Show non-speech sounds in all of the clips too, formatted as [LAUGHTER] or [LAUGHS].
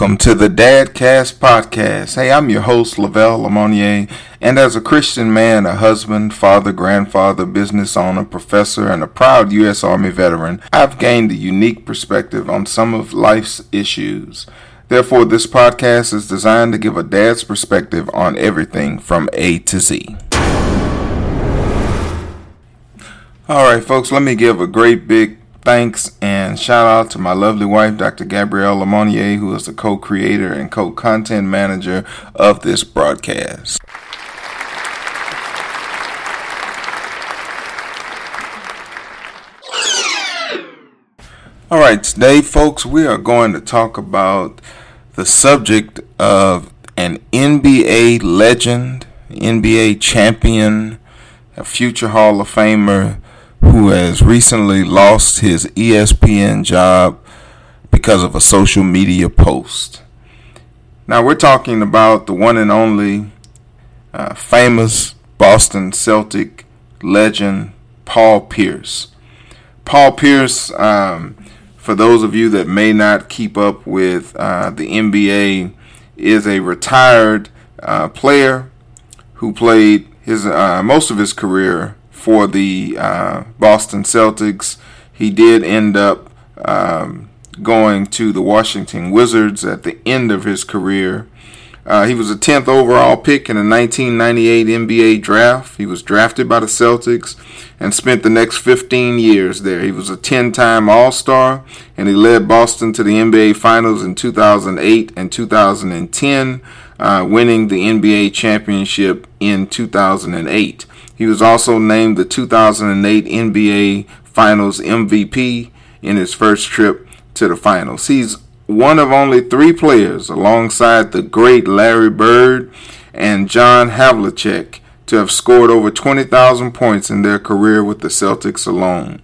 welcome to the Dadcast podcast. Hey, I'm your host, Lavelle Lamonier, and as a Christian man, a husband, father, grandfather, business owner, professor, and a proud U.S. Army veteran, I've gained a unique perspective on some of life's issues. Therefore, this podcast is designed to give a dad's perspective on everything from A to Z. All right, folks, let me give a great big thanks and shout out to my lovely wife, Dr. Gabrielle Lamonier, who is the co creator and co content manager of this broadcast. All right, today, folks, we are going to talk about the subject of an NBA legend, NBA champion, a future Hall of Famer who has recently lost his ESPN job because of a social media post. Now, we're talking about the one and only uh, famous Boston Celtic legend, Paul Pierce. Paul Pierce, um, for those of you that may not keep up with uh, the NBA, is a retired uh, player who played his uh, most of his career for the uh, Boston Celtics. He did end up um, going to the Washington Wizards at the end of his career. Uh, he was a 10th overall pick in the 1998 NBA draft. He was drafted by the Celtics and spent the next 15 years there. He was a 10 time All Star and he led Boston to the NBA Finals in 2008 and 2010, uh, winning the NBA championship in 2008. He was also named the 2008 NBA Finals MVP in his first trip to the finals. He's one of only three players, alongside the great Larry Bird and John Havlicek, to have scored over 20,000 points in their career with the Celtics alone.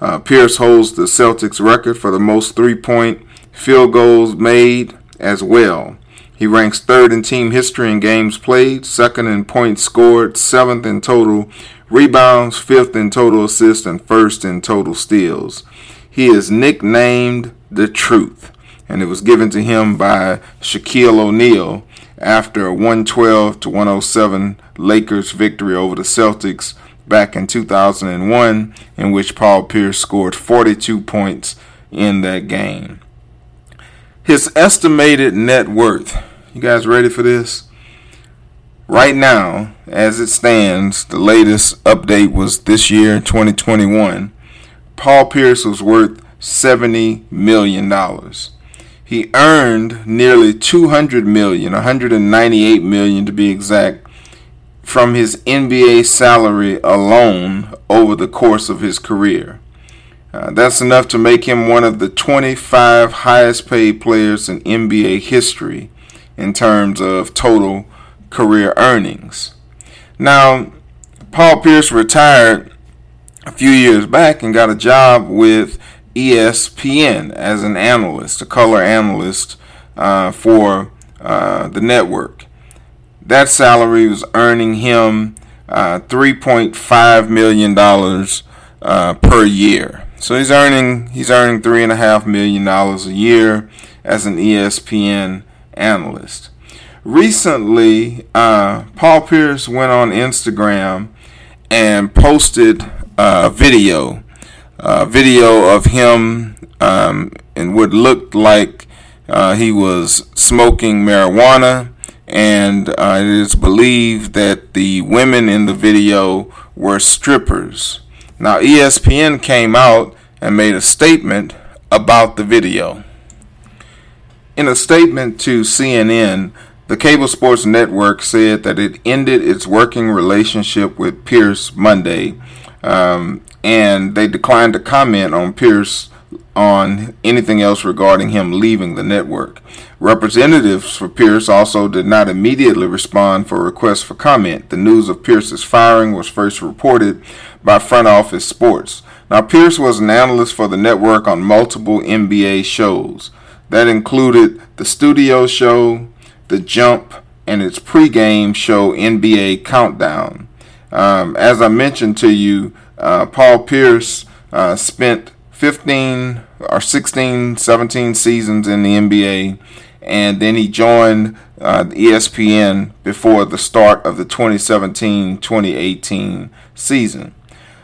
Uh, Pierce holds the Celtics record for the most three point field goals made as well. He ranks third in team history in games played, second in points scored, seventh in total rebounds, fifth in total assists, and first in total steals. He is nicknamed the Truth, and it was given to him by Shaquille O'Neal after a 112 to 107 Lakers victory over the Celtics back in 2001, in which Paul Pierce scored 42 points in that game. His estimated net worth you guys ready for this? Right now, as it stands, the latest update was this year, 2021. Paul Pierce was worth $70 million. He earned nearly 200 million, 198 million to be exact, from his NBA salary alone over the course of his career. Uh, that's enough to make him one of the 25 highest paid players in NBA history in terms of total career earnings. Now, Paul Pierce retired a few years back and got a job with ESPN as an analyst, a color analyst uh, for uh, the network. That salary was earning him uh, $3.5 million uh, per year. So he's earning he's earning three and a half million dollars a year as an ESPN analyst. Recently, uh, Paul Pierce went on Instagram and posted a video, a video of him um, in what looked like uh, he was smoking marijuana, and uh, it is believed that the women in the video were strippers. Now, ESPN came out and made a statement about the video. In a statement to CNN, the cable sports network said that it ended its working relationship with Pierce Monday, um, and they declined to comment on Pierce on anything else regarding him leaving the network. Representatives for Pierce also did not immediately respond for requests for comment. The news of Pierce's firing was first reported by Front Office Sports. Now, Pierce was an analyst for the network on multiple NBA shows. That included the studio show, the jump, and its pregame show NBA Countdown. Um, as I mentioned to you, uh, Paul Pierce uh, spent 15 or 16, 17 seasons in the NBA, and then he joined uh, ESPN before the start of the 2017-2018 season.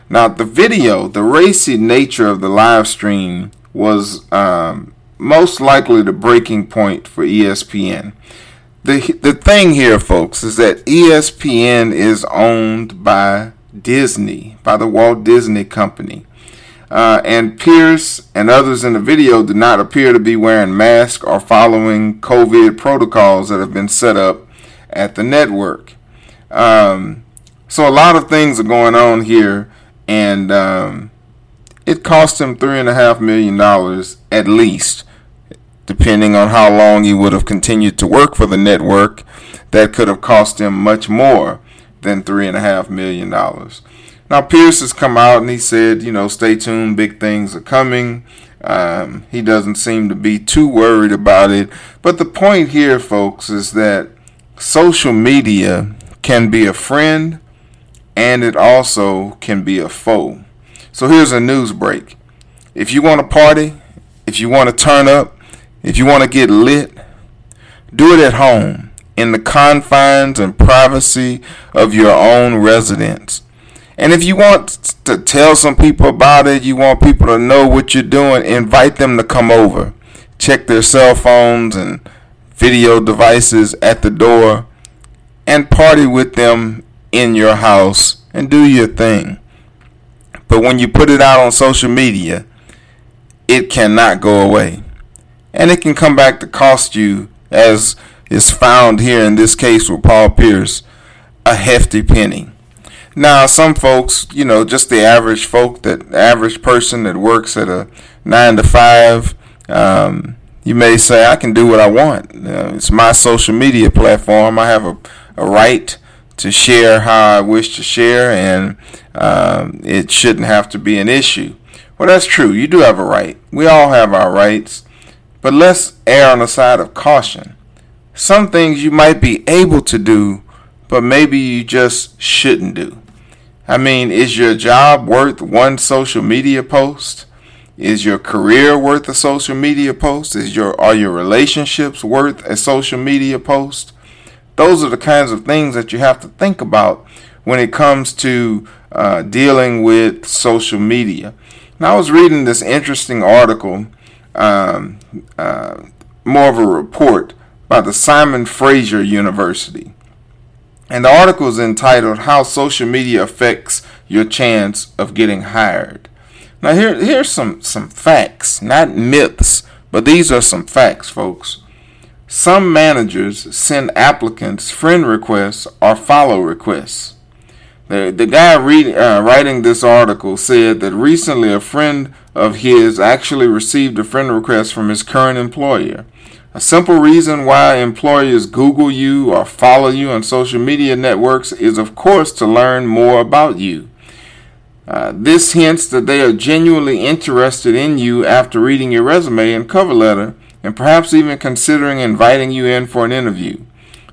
Now, the video, the racy nature of the live stream was um, most likely the breaking point for ESPN. The, the thing here, folks, is that ESPN is owned by Disney, by the Walt Disney Company. Uh, and Pierce and others in the video do not appear to be wearing masks or following COVID protocols that have been set up at the network. Um, so a lot of things are going on here, and um, it cost him three and a half million dollars at least, depending on how long he would have continued to work for the network. That could have cost him much more than three and a half million dollars. Now, Pierce has come out and he said, you know, stay tuned, big things are coming. Um, he doesn't seem to be too worried about it. But the point here, folks, is that social media can be a friend and it also can be a foe. So here's a news break. If you want to party, if you want to turn up, if you want to get lit, do it at home in the confines and privacy of your own residence. And if you want to tell some people about it, you want people to know what you're doing, invite them to come over. Check their cell phones and video devices at the door and party with them in your house and do your thing. But when you put it out on social media, it cannot go away. And it can come back to cost you, as is found here in this case with Paul Pierce, a hefty penny. Now, some folks, you know, just the average folk, that average person that works at a nine to five, um, you may say, I can do what I want. Uh, it's my social media platform. I have a, a right to share how I wish to share, and um, it shouldn't have to be an issue. Well, that's true. You do have a right. We all have our rights. But let's err on the side of caution. Some things you might be able to do, but maybe you just shouldn't do. I mean, is your job worth one social media post? Is your career worth a social media post? Is your are your relationships worth a social media post? Those are the kinds of things that you have to think about when it comes to uh, dealing with social media. Now, I was reading this interesting article, um, uh, more of a report by the Simon Fraser University. And the article is entitled How Social Media Affects Your Chance of Getting Hired. Now here here's some, some facts, not myths, but these are some facts, folks. Some managers send applicants friend requests or follow requests. The, the guy read, uh, writing this article said that recently a friend of his actually received a friend request from his current employer. A simple reason why employers Google you or follow you on social media networks is, of course, to learn more about you. Uh, this hints that they are genuinely interested in you after reading your resume and cover letter, and perhaps even considering inviting you in for an interview.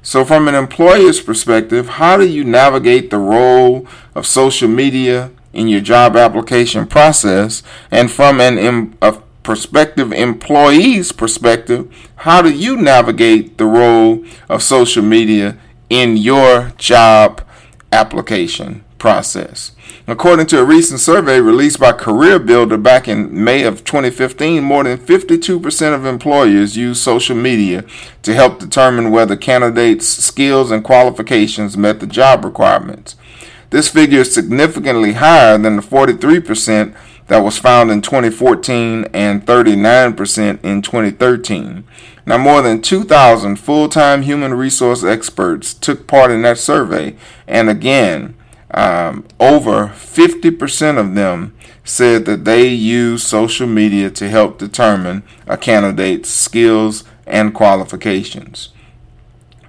So, from an employer's perspective, how do you navigate the role of social media in your job application process? And from an a prospective employee's perspective, how do you navigate the role of social media in your job application process? According to a recent survey released by Career Builder back in May of 2015, more than 52% of employers use social media to help determine whether candidates' skills and qualifications met the job requirements. This figure is significantly higher than the 43% that was found in 2014 and 39% in 2013. Now, more than 2,000 full time human resource experts took part in that survey, and again, um, over 50% of them said that they use social media to help determine a candidate's skills and qualifications.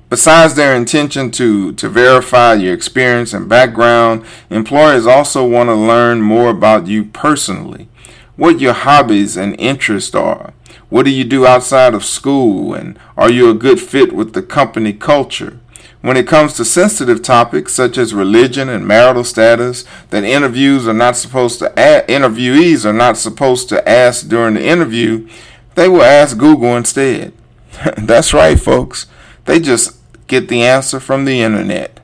Besides their intention to, to verify your experience and background, employers also want to learn more about you personally, what your hobbies and interests are. What do you do outside of school? And are you a good fit with the company culture? When it comes to sensitive topics such as religion and marital status that interviews are not supposed to ask, interviewees are not supposed to ask during the interview, they will ask Google instead. [LAUGHS] That's right, folks. They just get the answer from the internet.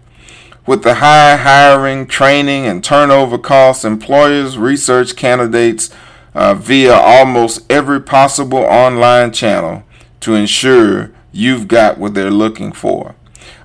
With the high hiring, training, and turnover costs, employers research candidates uh, via almost every possible online channel to ensure you've got what they're looking for.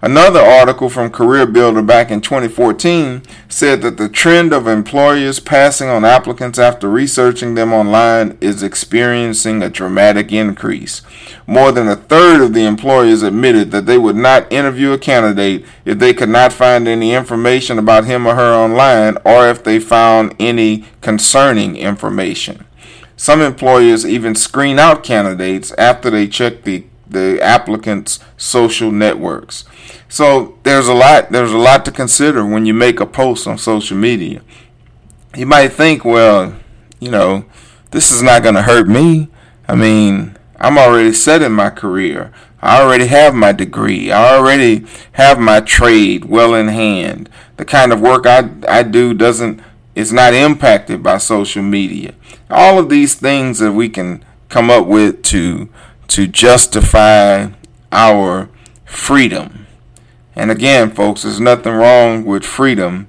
Another article from Career Builder back in 2014 said that the trend of employers passing on applicants after researching them online is experiencing a dramatic increase. More than a third of the employers admitted that they would not interview a candidate if they could not find any information about him or her online or if they found any concerning information. Some employers even screen out candidates after they check the the applicant's social networks. So there's a lot there's a lot to consider when you make a post on social media. You might think, well, you know, this is not going to hurt me. I mean, I'm already set in my career. I already have my degree. I already have my trade well in hand. The kind of work I, I do doesn't is not impacted by social media. All of these things that we can come up with to to justify our freedom. And again, folks, there's nothing wrong with freedom.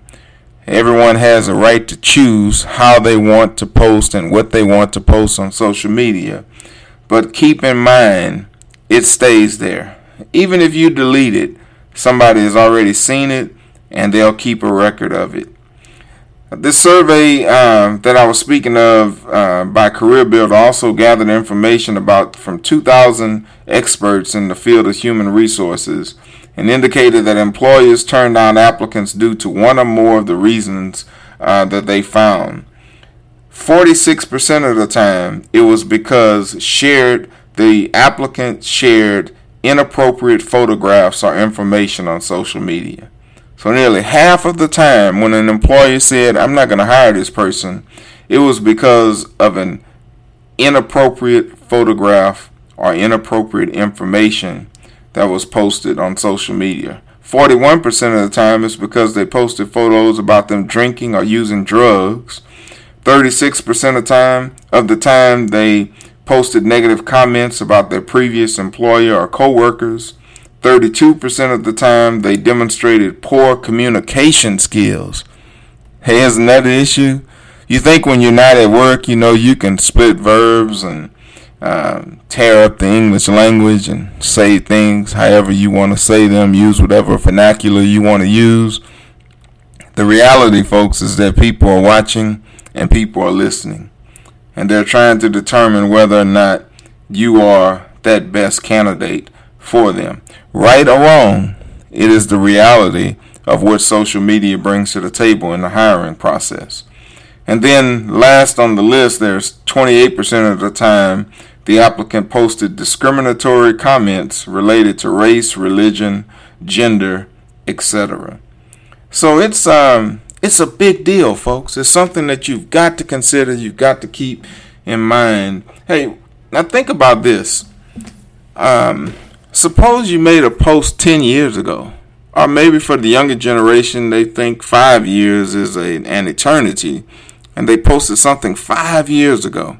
Everyone has a right to choose how they want to post and what they want to post on social media. But keep in mind, it stays there. Even if you delete it, somebody has already seen it and they'll keep a record of it. This survey uh, that I was speaking of uh, by Career Builder also gathered information about from 2,000 experts in the field of human resources and indicated that employers turned down applicants due to one or more of the reasons uh, that they found. 46% of the time, it was because shared the applicant shared inappropriate photographs or information on social media. So nearly half of the time when an employer said, I'm not going to hire this person, it was because of an inappropriate photograph or inappropriate information that was posted on social media. 41% of the time it's because they posted photos about them drinking or using drugs. 36% of the time of the time they posted negative comments about their previous employer or coworkers. 32% of the time, they demonstrated poor communication skills. Hey, isn't that an issue? You think when you're not at work, you know, you can split verbs and um, tear up the English language and say things however you want to say them, use whatever vernacular you want to use. The reality, folks, is that people are watching and people are listening. And they're trying to determine whether or not you are that best candidate for them. Right or wrong, it is the reality of what social media brings to the table in the hiring process. And then last on the list, there's 28% of the time the applicant posted discriminatory comments related to race, religion, gender, etc. So it's um it's a big deal, folks. It's something that you've got to consider, you've got to keep in mind. Hey, now think about this. Um, Suppose you made a post 10 years ago, or maybe for the younger generation, they think five years is a, an eternity, and they posted something five years ago.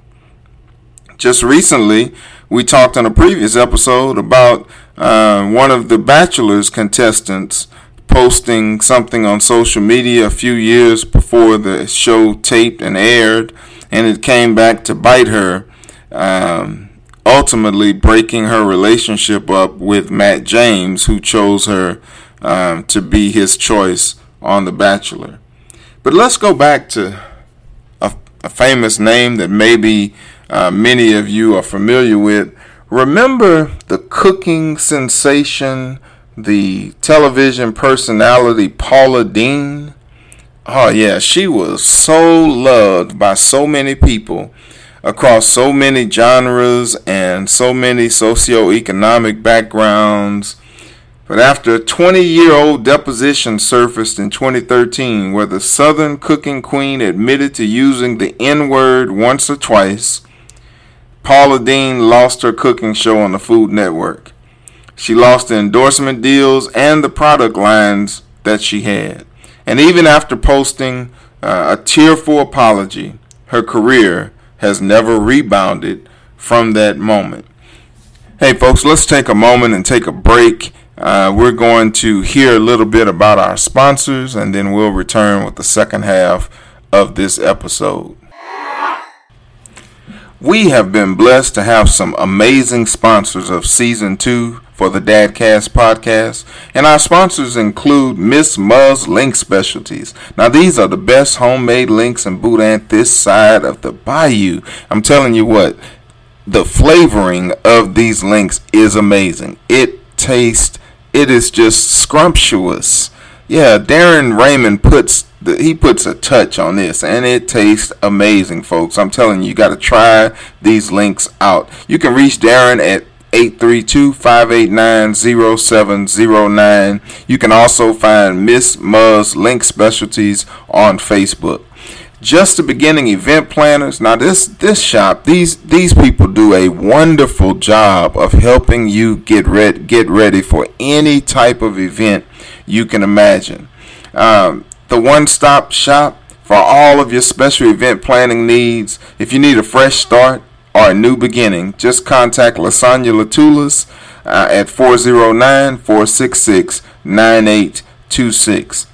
Just recently, we talked on a previous episode about uh, one of the Bachelor's contestants posting something on social media a few years before the show taped and aired, and it came back to bite her. Um, ultimately breaking her relationship up with Matt James, who chose her um, to be his choice on The Bachelor. But let's go back to a, a famous name that maybe uh, many of you are familiar with. Remember the cooking sensation, the television personality Paula Deen? Oh, yeah, she was so loved by so many people across so many genres and so many socioeconomic backgrounds. But after a 20 year old deposition surfaced in 2013 where the Southern cooking queen admitted to using the N word once or twice, Paula Deen lost her cooking show on the Food Network. She lost the endorsement deals and the product lines that she had. And even after posting uh, a tearful apology, her career has never rebounded from that moment. Hey, folks, let's take a moment and take a break. Uh, we're going to hear a little bit about our sponsors and then we'll return with the second half of this episode. We have been blessed to have some amazing sponsors of season two for the Dadcast podcast, and our sponsors include Miss Mua's Link Specialties. Now, these are the best homemade links in Boudin this side of the bayou. I'm telling you what, the flavoring of these links is amazing. It tastes, it is just scrumptious. Yeah, Darren Raymond puts the, he puts a touch on this, and it tastes amazing, folks. I'm telling you, you got to try these links out. You can reach Darren at 832-589-0709. You can also find Miss Mua's Link Specialties on Facebook just the beginning event planners. Now this this shop, these these people do a wonderful job of helping you get ready get ready for any type of event you can imagine. Um, the one-stop shop for all of your special event planning needs. If you need a fresh start or a new beginning, just contact Lasagna Latulas uh, at 409-466-9826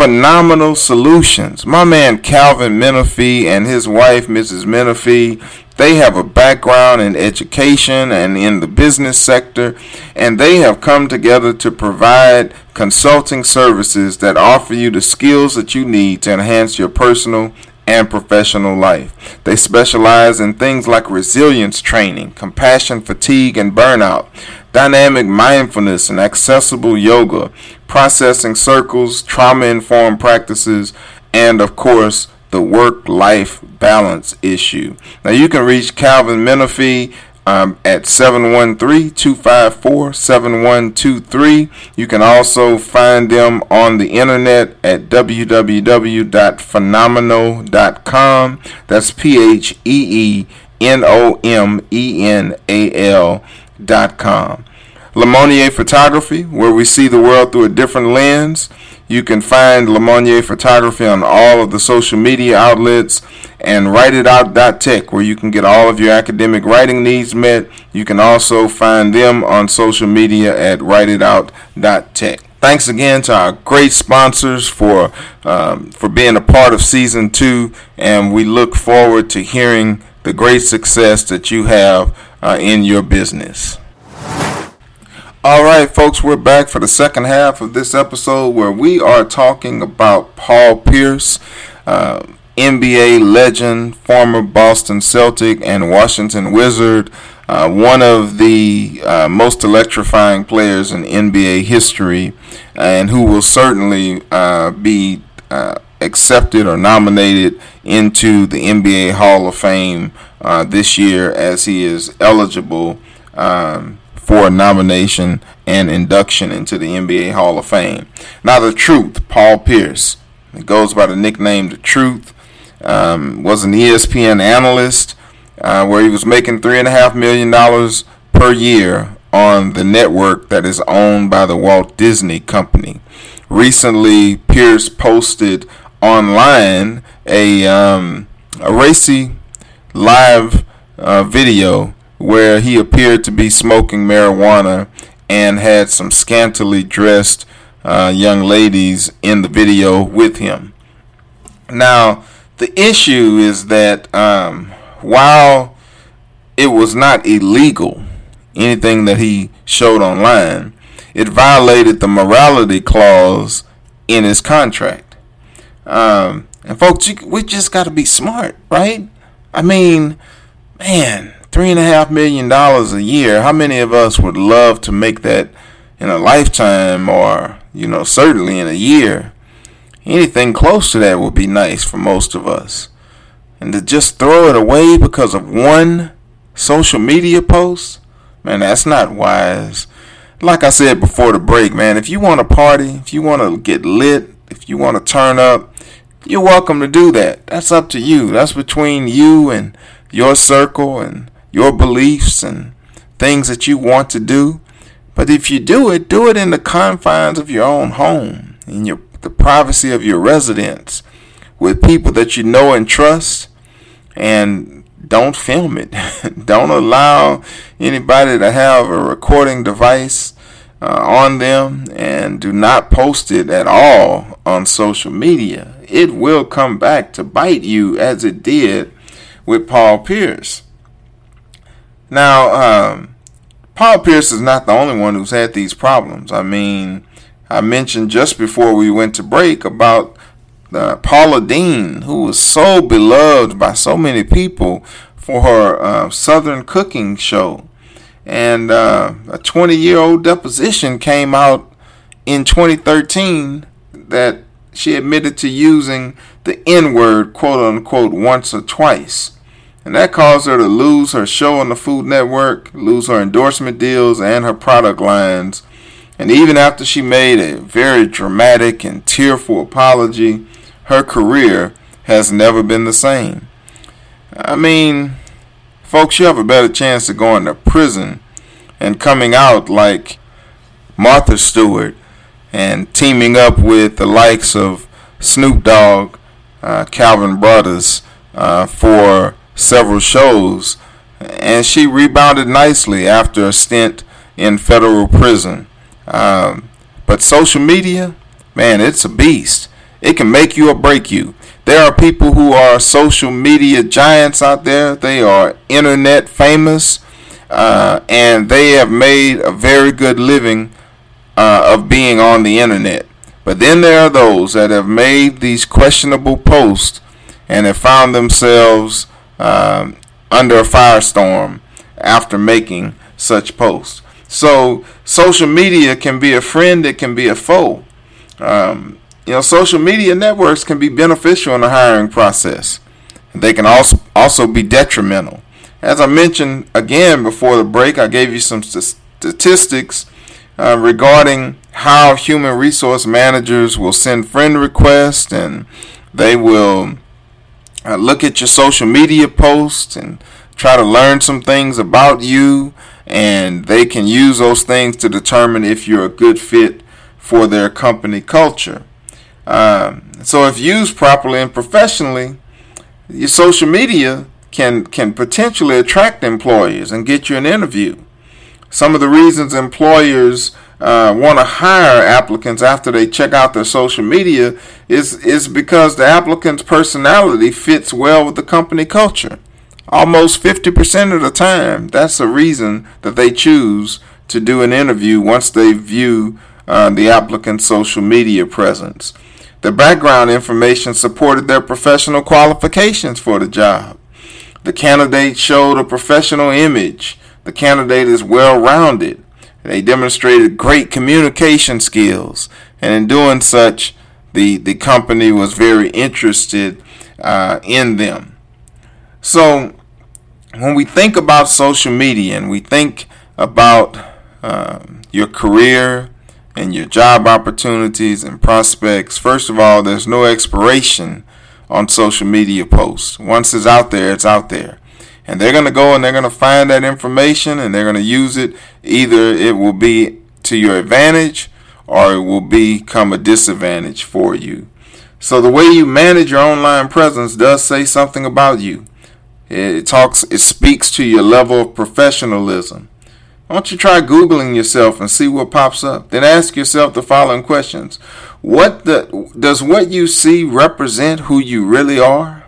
Pheenomenal solutions. My man Calvin Menifee and his wife, Mrs. Menifee, they have a background in education and in the business sector, and they have come together to provide consulting services that offer you the skills that you need to enhance your personal and professional life. They specialize in things like resilience training, compassion fatigue and burnout, dynamic mindfulness and accessible yoga, processing circles, trauma informed practices, and of course, the work life balance issue. Now, you can reach Calvin Menifee um, at 713-254-7123. You can also find them on the internet at www.pheenomenal.com. That's P-H-E-E-N-O-M-E-N-A-L dot com. Lemonnier Photography, where we see the world through a different lens. You can find Lemonnier Photography on all of the social media outlets and writeitout.tech, where you can get all of your academic writing needs met. You can also find them on social media at writeitout.tech. Thanks again to our great sponsors for um, for being a part of season two, and we look forward to hearing the great success that you have uh, in your business. All right, folks, we're back for the second half of this episode where we are talking about Paul Pierce, uh, NBA legend, former Boston Celtic and Washington Wizard, uh, one of the uh, most electrifying players in NBA history, and who will certainly uh, be uh, accepted or nominated into the NBA Hall of Fame uh, this year as he is eligible. Um, for a nomination and induction into the NBA Hall of Fame. Now, the truth, Paul Pierce, it goes by the nickname The Truth, um, was an ESPN analyst uh, where he was making $3.5 million per year on the network that is owned by the Walt Disney Company. Recently, Pierce posted online a, um, a racy live uh, video where he appeared to be smoking marijuana and had some scantily dressed uh, young ladies in the video with him. Now, the issue is that um, while it was not illegal, anything that he showed online, it violated the morality clause in his contract. Um, and folks, you, we just got to be smart, right? I mean, man, three and a half million dollars a year. How many of us would love to make that in a lifetime or, you know, certainly in a year? Anything close to that would be nice for most of us. And to just throw it away because of one social media post, man, that's not wise. Like I said before the break, man, if you want to party, if you want to get lit, if you want to turn up, you're welcome to do that. That's up to you. That's between you and your circle and your beliefs and things that you want to do. But if you do it, do it in the confines of your own home, in your the privacy of your residence, with people that you know and trust, and don't film it. [LAUGHS] don't allow anybody to have a recording device uh, on them and do not post it at all on social media, it will come back to bite you as it did with Paul Pierce. Now, um, Paul Pierce is not the only one who's had these problems. I mean, I mentioned just before we went to break about uh, Paula Deen, who was so beloved by so many people for her uh, Southern cooking show. And uh, a 20 year old deposition came out in 2013 that she admitted to using the N word, quote unquote, once or twice. And that caused her to lose her show on the Food Network, lose her endorsement deals, and her product lines. And even after she made a very dramatic and tearful apology, her career has never been the same. I mean, folks, you have a better chance of going to prison and coming out like Martha Stewart and teaming up with the likes of Snoop Dogg, uh, Calvin Broadus uh, for several shows, and she rebounded nicely after a stint in federal prison. Um, but social media, man, it's a beast. It can make you or break you. There are people who are social media giants out there. They are internet famous, uh, and they have made a very good living uh, of being on the internet. But then there are those that have made these questionable posts and have found themselves um, under a firestorm after making such posts. So social media can be a friend, it can be a foe. Um, you know, social media networks can be beneficial in the hiring process. They can also also be detrimental. As I mentioned again before the break, I gave you some st- statistics uh, regarding how human resource managers will send friend requests and they will uh, look at your social media posts and try to learn some things about you, and they can use those things to determine if you're a good fit for their company culture. Um, so, if used properly and professionally, your social media can can potentially attract employers and get you an interview. Some of the reasons employers uh, want to hire applicants after they check out their social media is is because the applicant's personality fits well with the company culture. Almost 50% of the time, that's a reason that they choose to do an interview once they view uh, the applicant's social media presence. The background information supported their professional qualifications for the job. The candidate showed a professional image. The candidate is well rounded. They demonstrated great communication skills, and in doing such, the, the company was very interested uh, in them. So, when we think about social media and we think about um, your career and your job opportunities and prospects, first of all, there's no expiration on social media posts. Once it's out there, it's out there and they're going to go and they're going to find that information and they're going to use it. Either it will be to your advantage or it will become a disadvantage for you. So the way you manage your online presence does say something about you. It talks, it speaks to your level of professionalism. Why don't you try Googling yourself and see what pops up? Then ask yourself the following questions. What the, does what you see represent who you really are?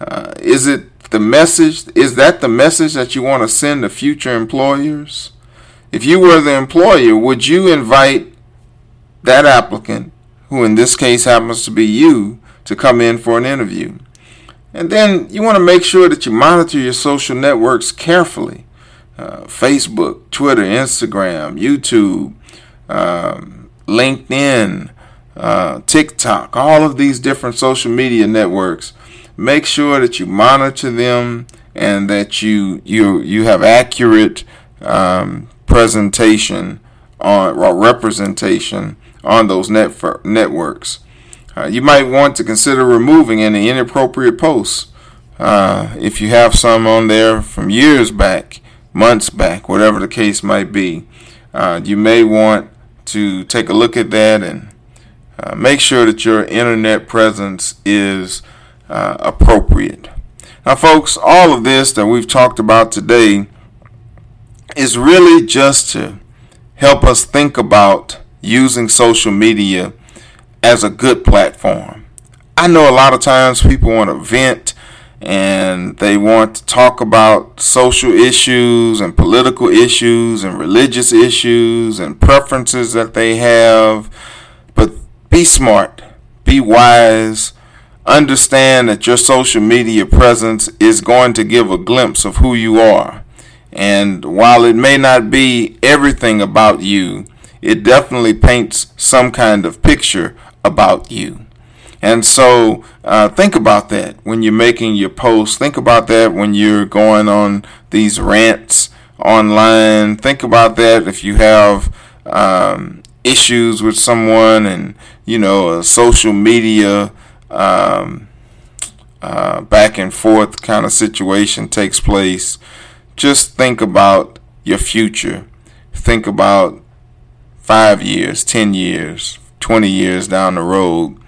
Uh, is it the message is that the message that you want to send to future employers? If you were the employer, would you invite that applicant, who in this case happens to be you, to come in for an interview? And then you want to make sure that you monitor your social networks carefully uh, Facebook, Twitter, Instagram, YouTube, um, LinkedIn, uh, TikTok, all of these different social media networks make sure that you monitor them and that you you you have accurate um, presentation on or representation on those net networks. Uh, you might want to consider removing any inappropriate posts uh, if you have some on there from years back, months back, whatever the case might be. Uh, you may want to take a look at that and uh, make sure that your internet presence is uh, appropriate. Now, folks, all of this that we've talked about today is really just to help us think about using social media as a good platform. I know a lot of times people want to vent and they want to talk about social issues and political issues and religious issues and preferences that they have. But be smart, be wise, understand that your social media presence is going to give a glimpse of who you are. And while it may not be everything about you, it definitely paints some kind of picture about you. And so uh, think about that when you're making your posts. Think about that when you're going on these rants online. Think about that if you have um, issues with someone and, you know, a social media um, uh, back and forth kind of situation takes place. Just think about your future. Think about five years, 10 years, 20 years down the road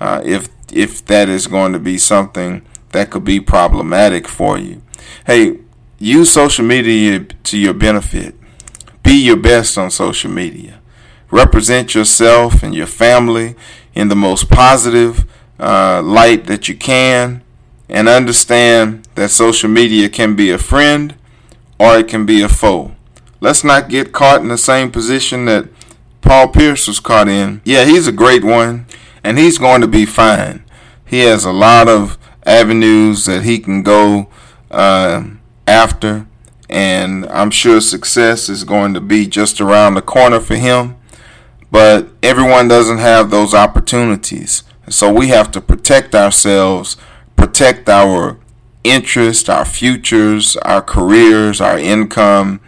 uh, if if that is going to be something that could be problematic for you. Hey, use social media to your benefit. Be your best on social media. Represent yourself and your family in the most positive uh, light that you can, and understand that social media can be a friend or it can be a foe. Let's not get caught in the same position that Paul Pierce was caught in. Yeah, he's a great one and he's going to be fine. He has a lot of avenues that he can go uh, after, and I'm sure success is going to be just around the corner for him. But everyone doesn't have those opportunities. So we have to protect ourselves, protect our interests, our futures, our careers, our income,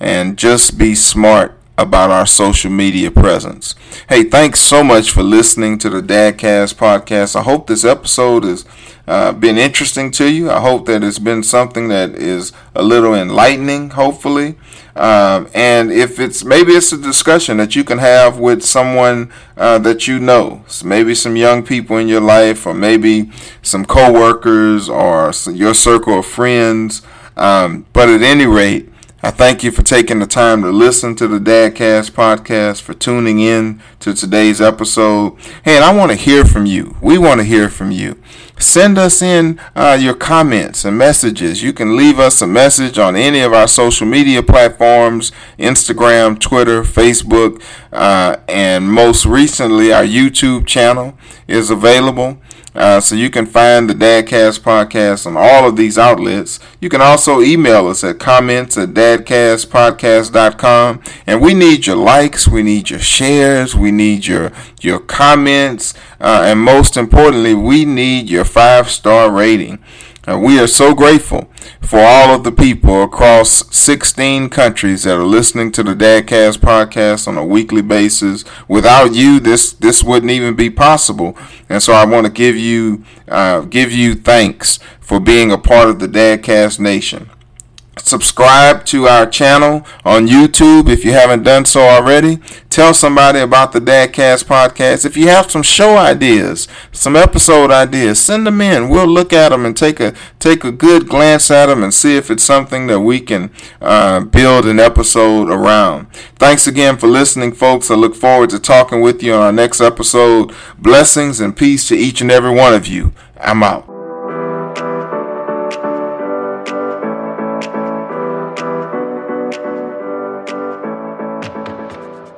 and just be smart about our social media presence. Hey, thanks so much for listening to the Dadcast podcast. I hope this episode has uh, been interesting to you. I hope that it's been something that is a little enlightening, hopefully. Um, and if it's maybe it's a discussion that you can have with someone uh, that you know, so maybe some young people in your life, or maybe some coworkers, or your circle of friends. Um, but at any rate, I thank you for taking the time to listen to the Dadcast podcast, for tuning in to today's episode. Hey, and I want to hear from you. We want to hear from you. Send us in uh, your comments and messages. You can leave us a message on any of our social media platforms Instagram, Twitter, Facebook, uh, and most recently, our YouTube channel is available. Uh, so you can find the Dadcast podcast on all of these outlets. You can also email us at comments at dadcastpodcast.com. And we need your likes, we need your shares, we need your your comments, uh, and most importantly, we need your five star rating. Uh, we are so grateful for all of the people across 16 countries that are listening to the Dadcast podcast on a weekly basis. Without you, this this wouldn't even be possible. And so I want to give you uh, give you thanks for being a part of the Dadcast Nation subscribe to our channel on YouTube if you haven't done so already. Tell somebody about the Dadcast podcast. If you have some show ideas, some episode ideas, send them in. We'll look at them and take a take a good glance at them and see if it's something that we can uh, build an episode around. Thanks again for listening, folks. I look forward to talking with you on our next episode. Blessings and peace to each and every one of you. I'm out.